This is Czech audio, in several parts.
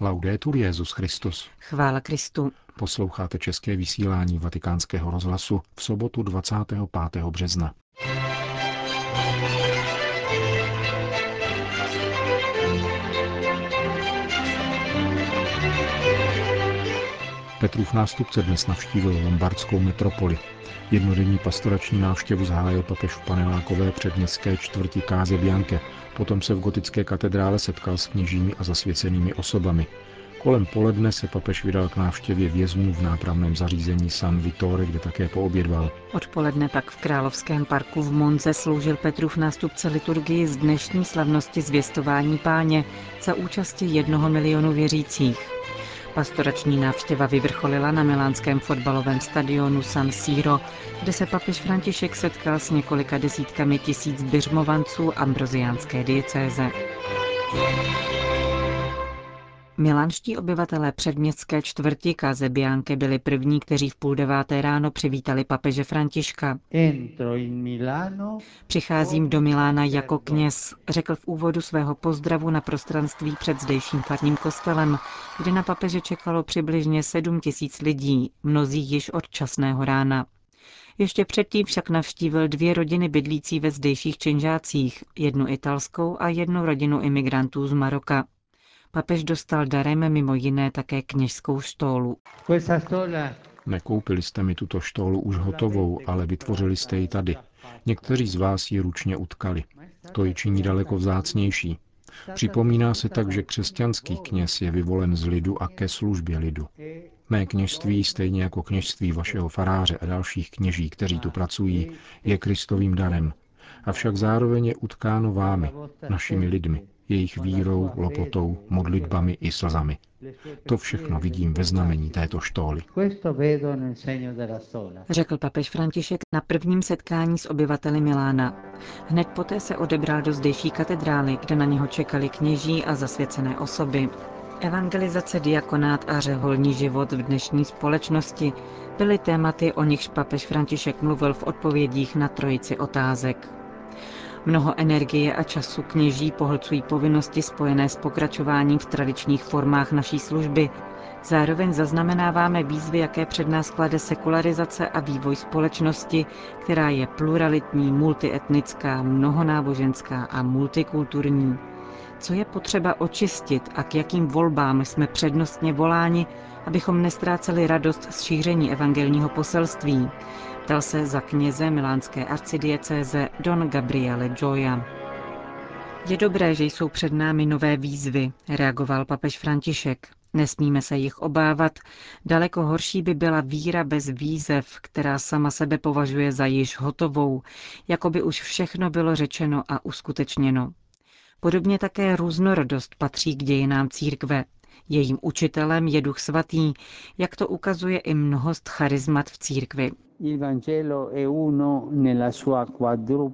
Laudetur Jezus Christus. Chvála Kristu. Posloucháte české vysílání Vatikánského rozhlasu v sobotu 25. března. Petrův nástupce dnes navštívil lombardskou metropoli. Jednodenní pastorační návštěvu zahájil papež v panelákové předměstské čtvrti Káze Bianche. Potom se v gotické katedrále setkal s kněžími a zasvěcenými osobami. Kolem poledne se papež vydal k návštěvě vězňů v nápravném zařízení San Vittore, kde také poobědval. Odpoledne pak v Královském parku v Monze sloužil Petrův nástupce liturgii z dnešní slavnosti zvěstování páně za účasti jednoho milionu věřících. Pastorační návštěva vyvrcholila na milánském fotbalovém stadionu San Siro, kde se papež František setkal s několika desítkami tisíc běžmovanců ambroziánské diecéze. Milanští obyvatelé předměstské čtvrti Kazebiánke byli první, kteří v půl deváté ráno přivítali papeže Františka. Přicházím do Milána jako kněz, řekl v úvodu svého pozdravu na prostranství před zdejším farním kostelem, kde na papeže čekalo přibližně sedm tisíc lidí, mnozí již od časného rána. Ještě předtím však navštívil dvě rodiny bydlící ve zdejších činžácích, jednu italskou a jednu rodinu imigrantů z Maroka. Papež dostal darem mimo jiné také kněžskou štólu. Nekoupili jste mi tuto štólu už hotovou, ale vytvořili jste ji tady. Někteří z vás ji ručně utkali. To ji činí daleko vzácnější. Připomíná se tak, že křesťanský kněz je vyvolen z lidu a ke službě lidu. Mé kněžství, stejně jako kněžství vašeho faráře a dalších kněží, kteří tu pracují, je Kristovým darem, avšak zároveň je utkáno vámi, našimi lidmi, jejich vírou, lopotou, modlitbami i slzami. To všechno vidím ve znamení této štóly. Řekl papež František na prvním setkání s obyvateli Milána. Hned poté se odebral do zdejší katedrály, kde na něho čekali kněží a zasvěcené osoby. Evangelizace, diakonát a řeholní život v dnešní společnosti byly tématy, o nichž papež František mluvil v odpovědích na trojici otázek. Mnoho energie a času kněží pohlcují povinnosti spojené s pokračováním v tradičních formách naší služby. Zároveň zaznamenáváme výzvy, jaké před nás klade sekularizace a vývoj společnosti, která je pluralitní, multietnická, mnohonáboženská a multikulturní. Co je potřeba očistit a k jakým volbám jsme přednostně voláni, abychom nestráceli radost z šíření evangelního poselství, ptal se za kněze milánské arcidiecéze Don Gabriele Gioia. Je dobré, že jsou před námi nové výzvy, reagoval papež František. Nesmíme se jich obávat. Daleko horší by byla víra bez výzev, která sama sebe považuje za již hotovou, jako by už všechno bylo řečeno a uskutečněno. Podobně také různorodost patří k dějinám církve. Jejím učitelem je duch svatý, jak to ukazuje i mnohost charizmat v církvi.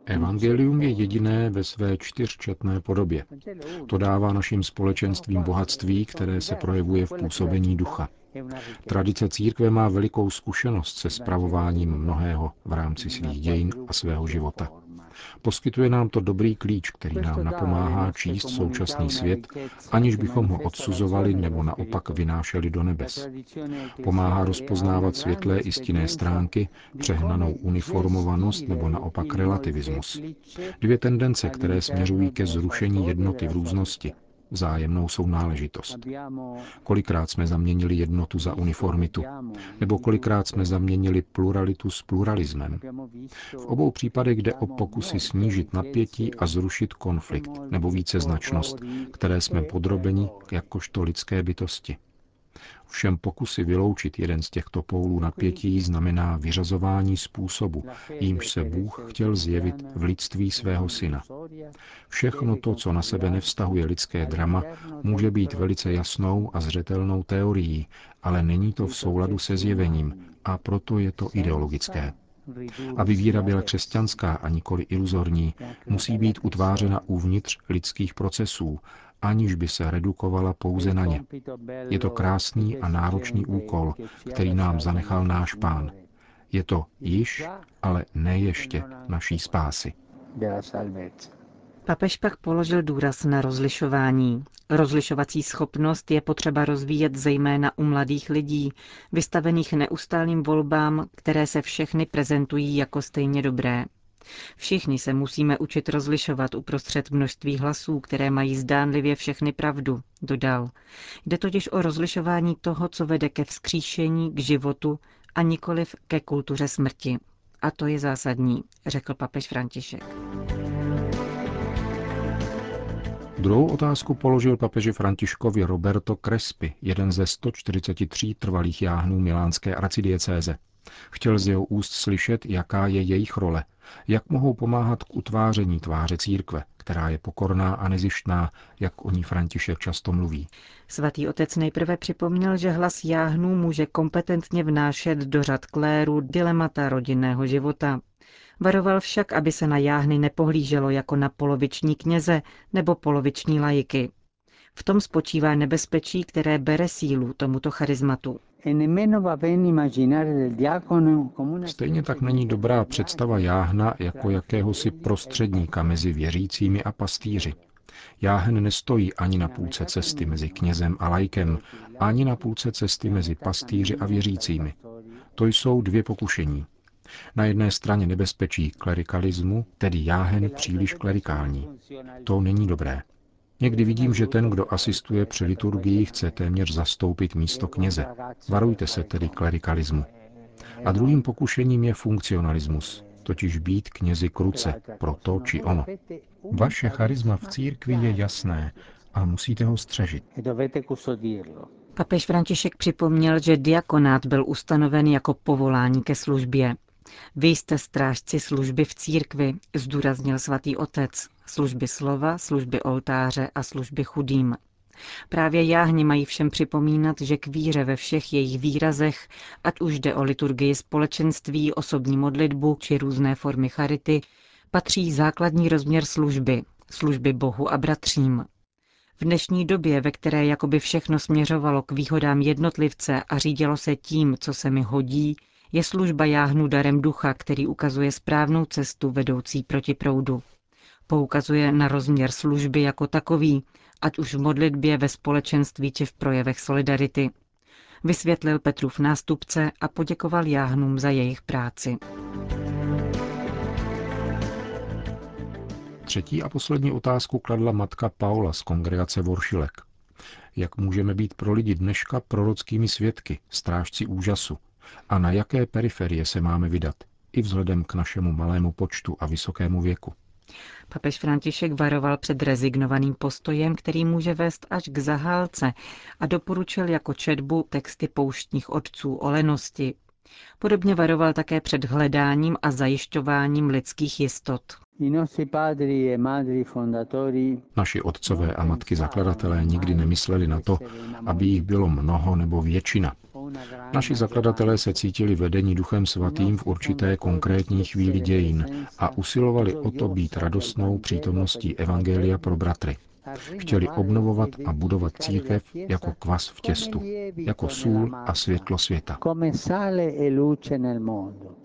Evangelium je jediné ve své čtyřčetné podobě. To dává našim společenstvím bohatství, které se projevuje v působení ducha. Tradice církve má velikou zkušenost se spravováním mnohého v rámci svých dějin a svého života. Poskytuje nám to dobrý klíč, který nám napomáhá číst současný svět, aniž bychom ho odsuzovali nebo naopak vynášeli do nebes. Pomáhá rozpoznávat světlé i stinné stránky, přehnanou uniformovanost nebo naopak relativismus. Dvě tendence, které směřují ke zrušení jednoty v různosti, vzájemnou sounáležitost. Kolikrát jsme zaměnili jednotu za uniformitu, nebo kolikrát jsme zaměnili pluralitu s pluralismem. V obou případech jde o pokusy snížit napětí a zrušit konflikt nebo víceznačnost, které jsme podrobeni jakožto lidské bytosti. Všem pokusy vyloučit jeden z těchto pólů napětí znamená vyřazování způsobu, jímž se Bůh chtěl zjevit v lidství svého syna. Všechno to, co na sebe nevztahuje lidské drama, může být velice jasnou a zřetelnou teorií, ale není to v souladu se zjevením a proto je to ideologické. Aby víra byla křesťanská a nikoli iluzorní, musí být utvářena uvnitř lidských procesů aniž by se redukovala pouze na ně. Je to krásný a náročný úkol, který nám zanechal náš pán. Je to již, ale ne ještě naší spásy. Papež pak položil důraz na rozlišování. Rozlišovací schopnost je potřeba rozvíjet zejména u mladých lidí, vystavených neustálým volbám, které se všechny prezentují jako stejně dobré. Všichni se musíme učit rozlišovat uprostřed množství hlasů, které mají zdánlivě všechny pravdu, dodal. Jde totiž o rozlišování toho, co vede ke vzkříšení, k životu a nikoliv ke kultuře smrti. A to je zásadní, řekl papež František. Druhou otázku položil papeži Františkovi Roberto Crespi, jeden ze 143 trvalých jáhnů milánské arcidiecéze. Chtěl z jeho úst slyšet, jaká je jejich role, jak mohou pomáhat k utváření tváře církve, která je pokorná a nezištná, jak o ní František často mluví. Svatý otec nejprve připomněl, že hlas jáhnů může kompetentně vnášet do řad kléru dilemata rodinného života. Varoval však, aby se na jáhny nepohlíželo jako na poloviční kněze nebo poloviční lajiky. V tom spočívá nebezpečí, které bere sílu tomuto charizmatu. Stejně tak není dobrá představa jáhna jako jakéhosi prostředníka mezi věřícími a pastýři. Jáhen nestojí ani na půlce cesty mezi knězem a lajkem, ani na půlce cesty mezi pastýři a věřícími. To jsou dvě pokušení. Na jedné straně nebezpečí klerikalismu, tedy jáhen příliš klerikální. To není dobré. Někdy vidím, že ten, kdo asistuje při liturgii, chce téměř zastoupit místo kněze. Varujte se tedy klerikalismu. A druhým pokušením je funkcionalismus, totiž být knězi k ruce pro to či ono. Vaše charisma v církvi je jasné a musíte ho střežit. Papež František připomněl, že diakonát byl ustanoven jako povolání ke službě. Vy jste strážci služby v církvi, zdůraznil svatý otec, služby slova, služby oltáře a služby chudým. Právě jáhni mají všem připomínat, že k víře ve všech jejich výrazech, ať už jde o liturgii společenství, osobní modlitbu či různé formy charity, patří základní rozměr služby, služby Bohu a bratřím. V dnešní době, ve které jakoby všechno směřovalo k výhodám jednotlivce a řídilo se tím, co se mi hodí, je služba jáhnu darem ducha, který ukazuje správnou cestu vedoucí proti proudu. Poukazuje na rozměr služby jako takový, ať už v modlitbě, ve společenství či v projevech solidarity. Vysvětlil Petrův nástupce a poděkoval jáhnům za jejich práci. Třetí a poslední otázku kladla matka Paula z kongregace Voršilek. Jak můžeme být pro lidi dneška prorockými svědky, strážci úžasu, a na jaké periferie se máme vydat, i vzhledem k našemu malému počtu a vysokému věku. Papež František varoval před rezignovaným postojem, který může vést až k zahálce a doporučil jako četbu texty pouštních otců o lenosti. Podobně varoval také před hledáním a zajišťováním lidských jistot. E Naši otcové a matky zakladatelé nikdy nemysleli na to, aby jich bylo mnoho nebo většina. Naši zakladatelé se cítili vedení Duchem Svatým v určité konkrétní chvíli dějin a usilovali o to být radostnou přítomností Evangelia pro bratry. Chtěli obnovovat a budovat církev jako kvas v těstu, jako sůl a světlo světa.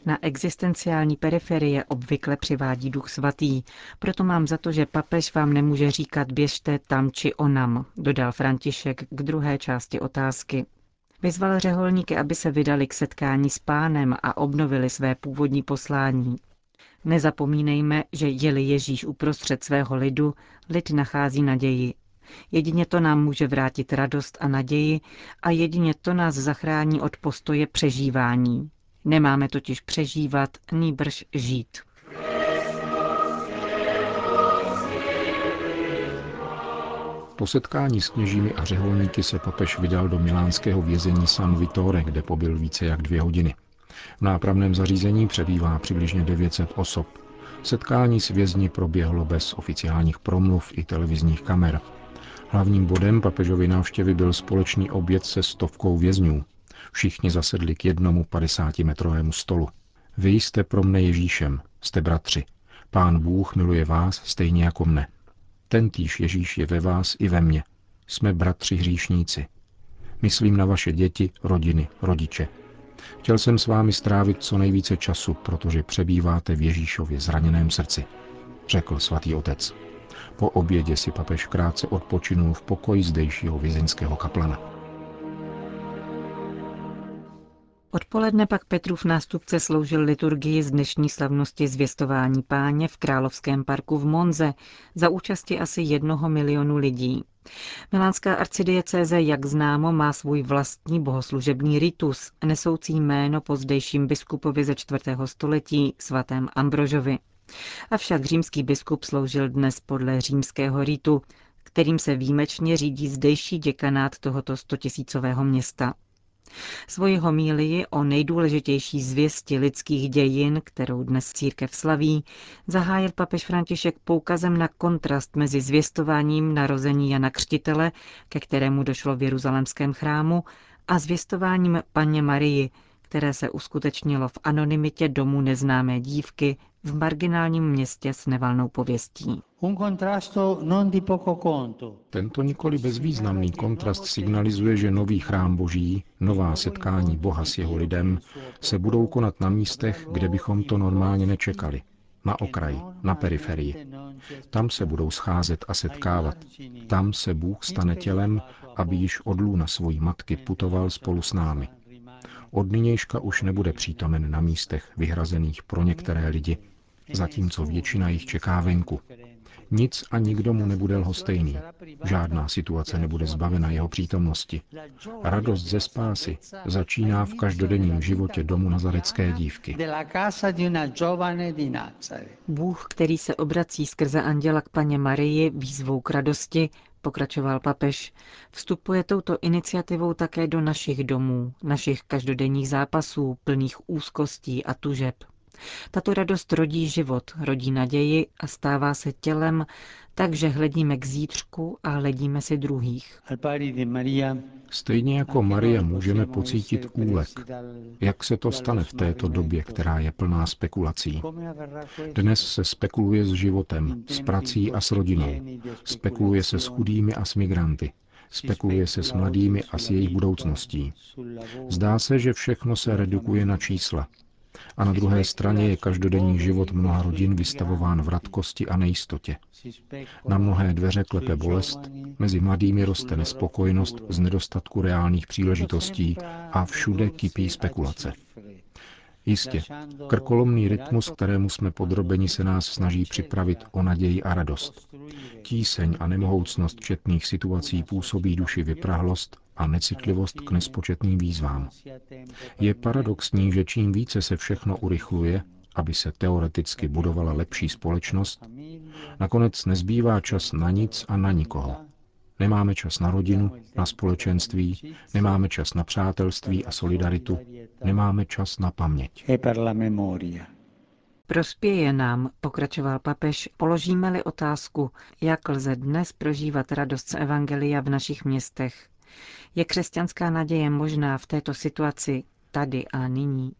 Na existenciální periferie obvykle přivádí duch svatý, proto mám za to, že papež vám nemůže říkat běžte tam či onam, dodal František k druhé části otázky. Vyzval řeholníky, aby se vydali k setkání s pánem a obnovili své původní poslání. Nezapomínejme, že jeli Ježíš uprostřed svého lidu, lid nachází naději. Jedině to nám může vrátit radost a naději a jedině to nás zachrání od postoje přežívání. Nemáme totiž přežívat, nýbrž žít. Po setkání s kněžími a řeholníky se papež vydal do milánského vězení San Vittore, kde pobyl více jak dvě hodiny. V nápravném zařízení přebývá přibližně 900 osob. Setkání s vězni proběhlo bez oficiálních promluv i televizních kamer. Hlavním bodem papežovy návštěvy byl společný oběd se stovkou vězňů. Všichni zasedli k jednomu 50-metrovému stolu. Vy jste pro mne Ježíšem, jste bratři. Pán Bůh miluje vás stejně jako mne. Tentýž Ježíš je ve vás i ve mně. Jsme bratři hříšníci. Myslím na vaše děti, rodiny, rodiče. Chtěl jsem s vámi strávit co nejvíce času, protože přebýváte v Ježíšově zraněném srdci, řekl svatý otec. Po obědě si papež krátce odpočinul v pokoji zdejšího vězeňského kaplana. Odpoledne pak Petrův nástupce sloužil liturgii z dnešní slavnosti zvěstování páně v Královském parku v Monze za účasti asi jednoho milionu lidí. Milánská arcidiecéze, jak známo, má svůj vlastní bohoslužební ritus, nesoucí jméno pozdejším biskupovi ze 4. století, svatém Ambrožovi. Avšak římský biskup sloužil dnes podle římského ritu, kterým se výjimečně řídí zdejší děkanát tohoto stotisícového města. Svoji homílii o nejdůležitější zvěsti lidských dějin, kterou dnes církev slaví, zahájil papež František poukazem na kontrast mezi zvěstováním narození Jana Křtitele, ke kterému došlo v Jeruzalémském chrámu, a zvěstováním paně Marii, které se uskutečnilo v anonymitě domu neznámé dívky v marginálním městě s nevalnou pověstí. Tento nikoli bezvýznamný kontrast signalizuje, že nový chrám boží, nová setkání Boha s jeho lidem, se budou konat na místech, kde bychom to normálně nečekali. Na okraji, na periferii. Tam se budou scházet a setkávat. Tam se Bůh stane tělem, aby již od lůna svojí matky putoval spolu s námi. Od nynějška už nebude přítomen na místech vyhrazených pro některé lidi, zatímco většina jich čeká venku. Nic a nikdo mu nebude lhostejný. Žádná situace nebude zbavena jeho přítomnosti. Radost ze spásy začíná v každodenním životě domu nazarecké dívky. Bůh, který se obrací skrze anděla k paně Marii výzvou k radosti, pokračoval papež, vstupuje touto iniciativou také do našich domů, našich každodenních zápasů, plných úzkostí a tužeb. Tato radost rodí život, rodí naději a stává se tělem, takže hledíme k zítřku a hledíme si druhých. Stejně jako Maria můžeme pocítit úlek. Jak se to stane v této době, která je plná spekulací? Dnes se spekuluje s životem, s prací a s rodinou. Spekuluje se s chudými a s migranty. Spekuluje se s mladými a s jejich budoucností. Zdá se, že všechno se redukuje na čísla, a na druhé straně je každodenní život mnoha rodin vystavován vratkosti a nejistotě. Na mnohé dveře klepe bolest, mezi mladými roste nespokojenost z nedostatku reálných příležitostí a všude kypí spekulace. Jistě, krkolomný rytmus, kterému jsme podrobeni, se nás snaží připravit o naději a radost. Tíseň a nemohoucnost četných situací působí duši vyprahlost a necitlivost k nespočetným výzvám. Je paradoxní, že čím více se všechno urychluje, aby se teoreticky budovala lepší společnost, nakonec nezbývá čas na nic a na nikoho. Nemáme čas na rodinu, na společenství, nemáme čas na přátelství a solidaritu, nemáme čas na paměť. Prospěje nám, pokračoval papež, položíme-li otázku, jak lze dnes prožívat radost z Evangelia v našich městech. Je křesťanská naděje možná v této situaci, tady a nyní?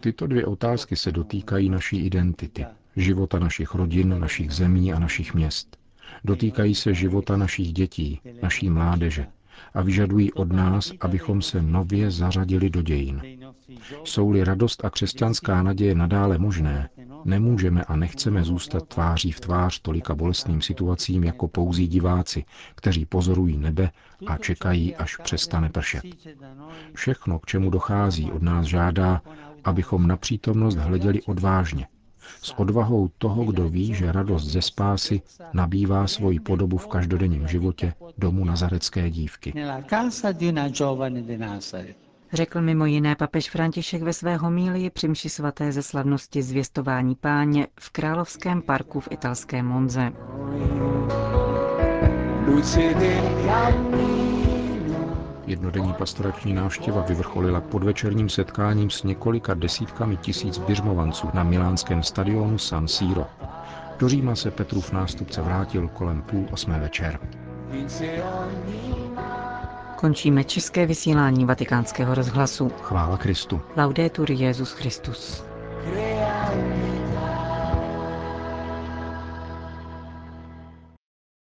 Tyto dvě otázky se dotýkají naší identity, života našich rodin, našich zemí a našich měst. Dotýkají se života našich dětí, naší mládeže a vyžadují od nás, abychom se nově zařadili do dějin. Jsou-li radost a křesťanská naděje nadále možné, nemůžeme a nechceme zůstat tváří v tvář tolika bolestným situacím jako pouzí diváci, kteří pozorují nebe a čekají, až přestane pršet. Všechno, k čemu dochází, od nás žádá, abychom na přítomnost hleděli odvážně, s odvahou toho, kdo ví, že radost ze spásy nabývá svoji podobu v každodenním životě domu nazarecké dívky. Řekl mimo jiné papež František ve své homílii při mši svaté ze slavnosti zvěstování páně v Královském parku v italské Monze. Jednodenní pastorační návštěva vyvrcholila podvečerním setkáním s několika desítkami tisíc běžmovanců na milánském stadionu San Siro. Do Říma se Petrův nástupce vrátil kolem půl osmé večer. Končíme české vysílání vatikánského rozhlasu. Chvála Kristu. Laudetur Jezus Christus.